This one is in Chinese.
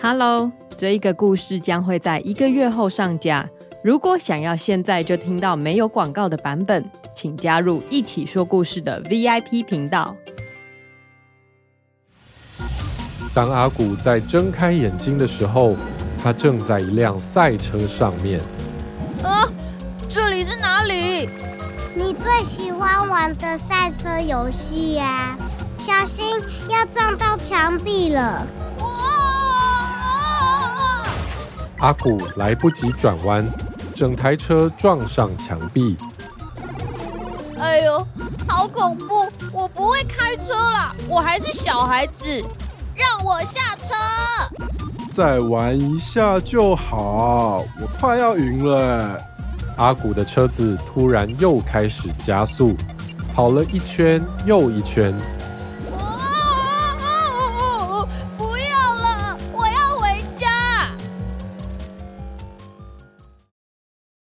Hello，这一个故事将会在一个月后上架。如果想要现在就听到没有广告的版本，请加入一起说故事的 VIP 频道。当阿古在睁开眼睛的时候，他正在一辆赛车上面。啊，这里是哪里？你最喜欢玩的赛车游戏呀！小心要撞到墙壁了！阿古来不及转弯，整台车撞上墙壁。哎呦，好恐怖！我不会开车啦，我还是小孩子。让我下车，再玩一下就好。我快要赢了。阿古的车子突然又开始加速，跑了一圈又一圈，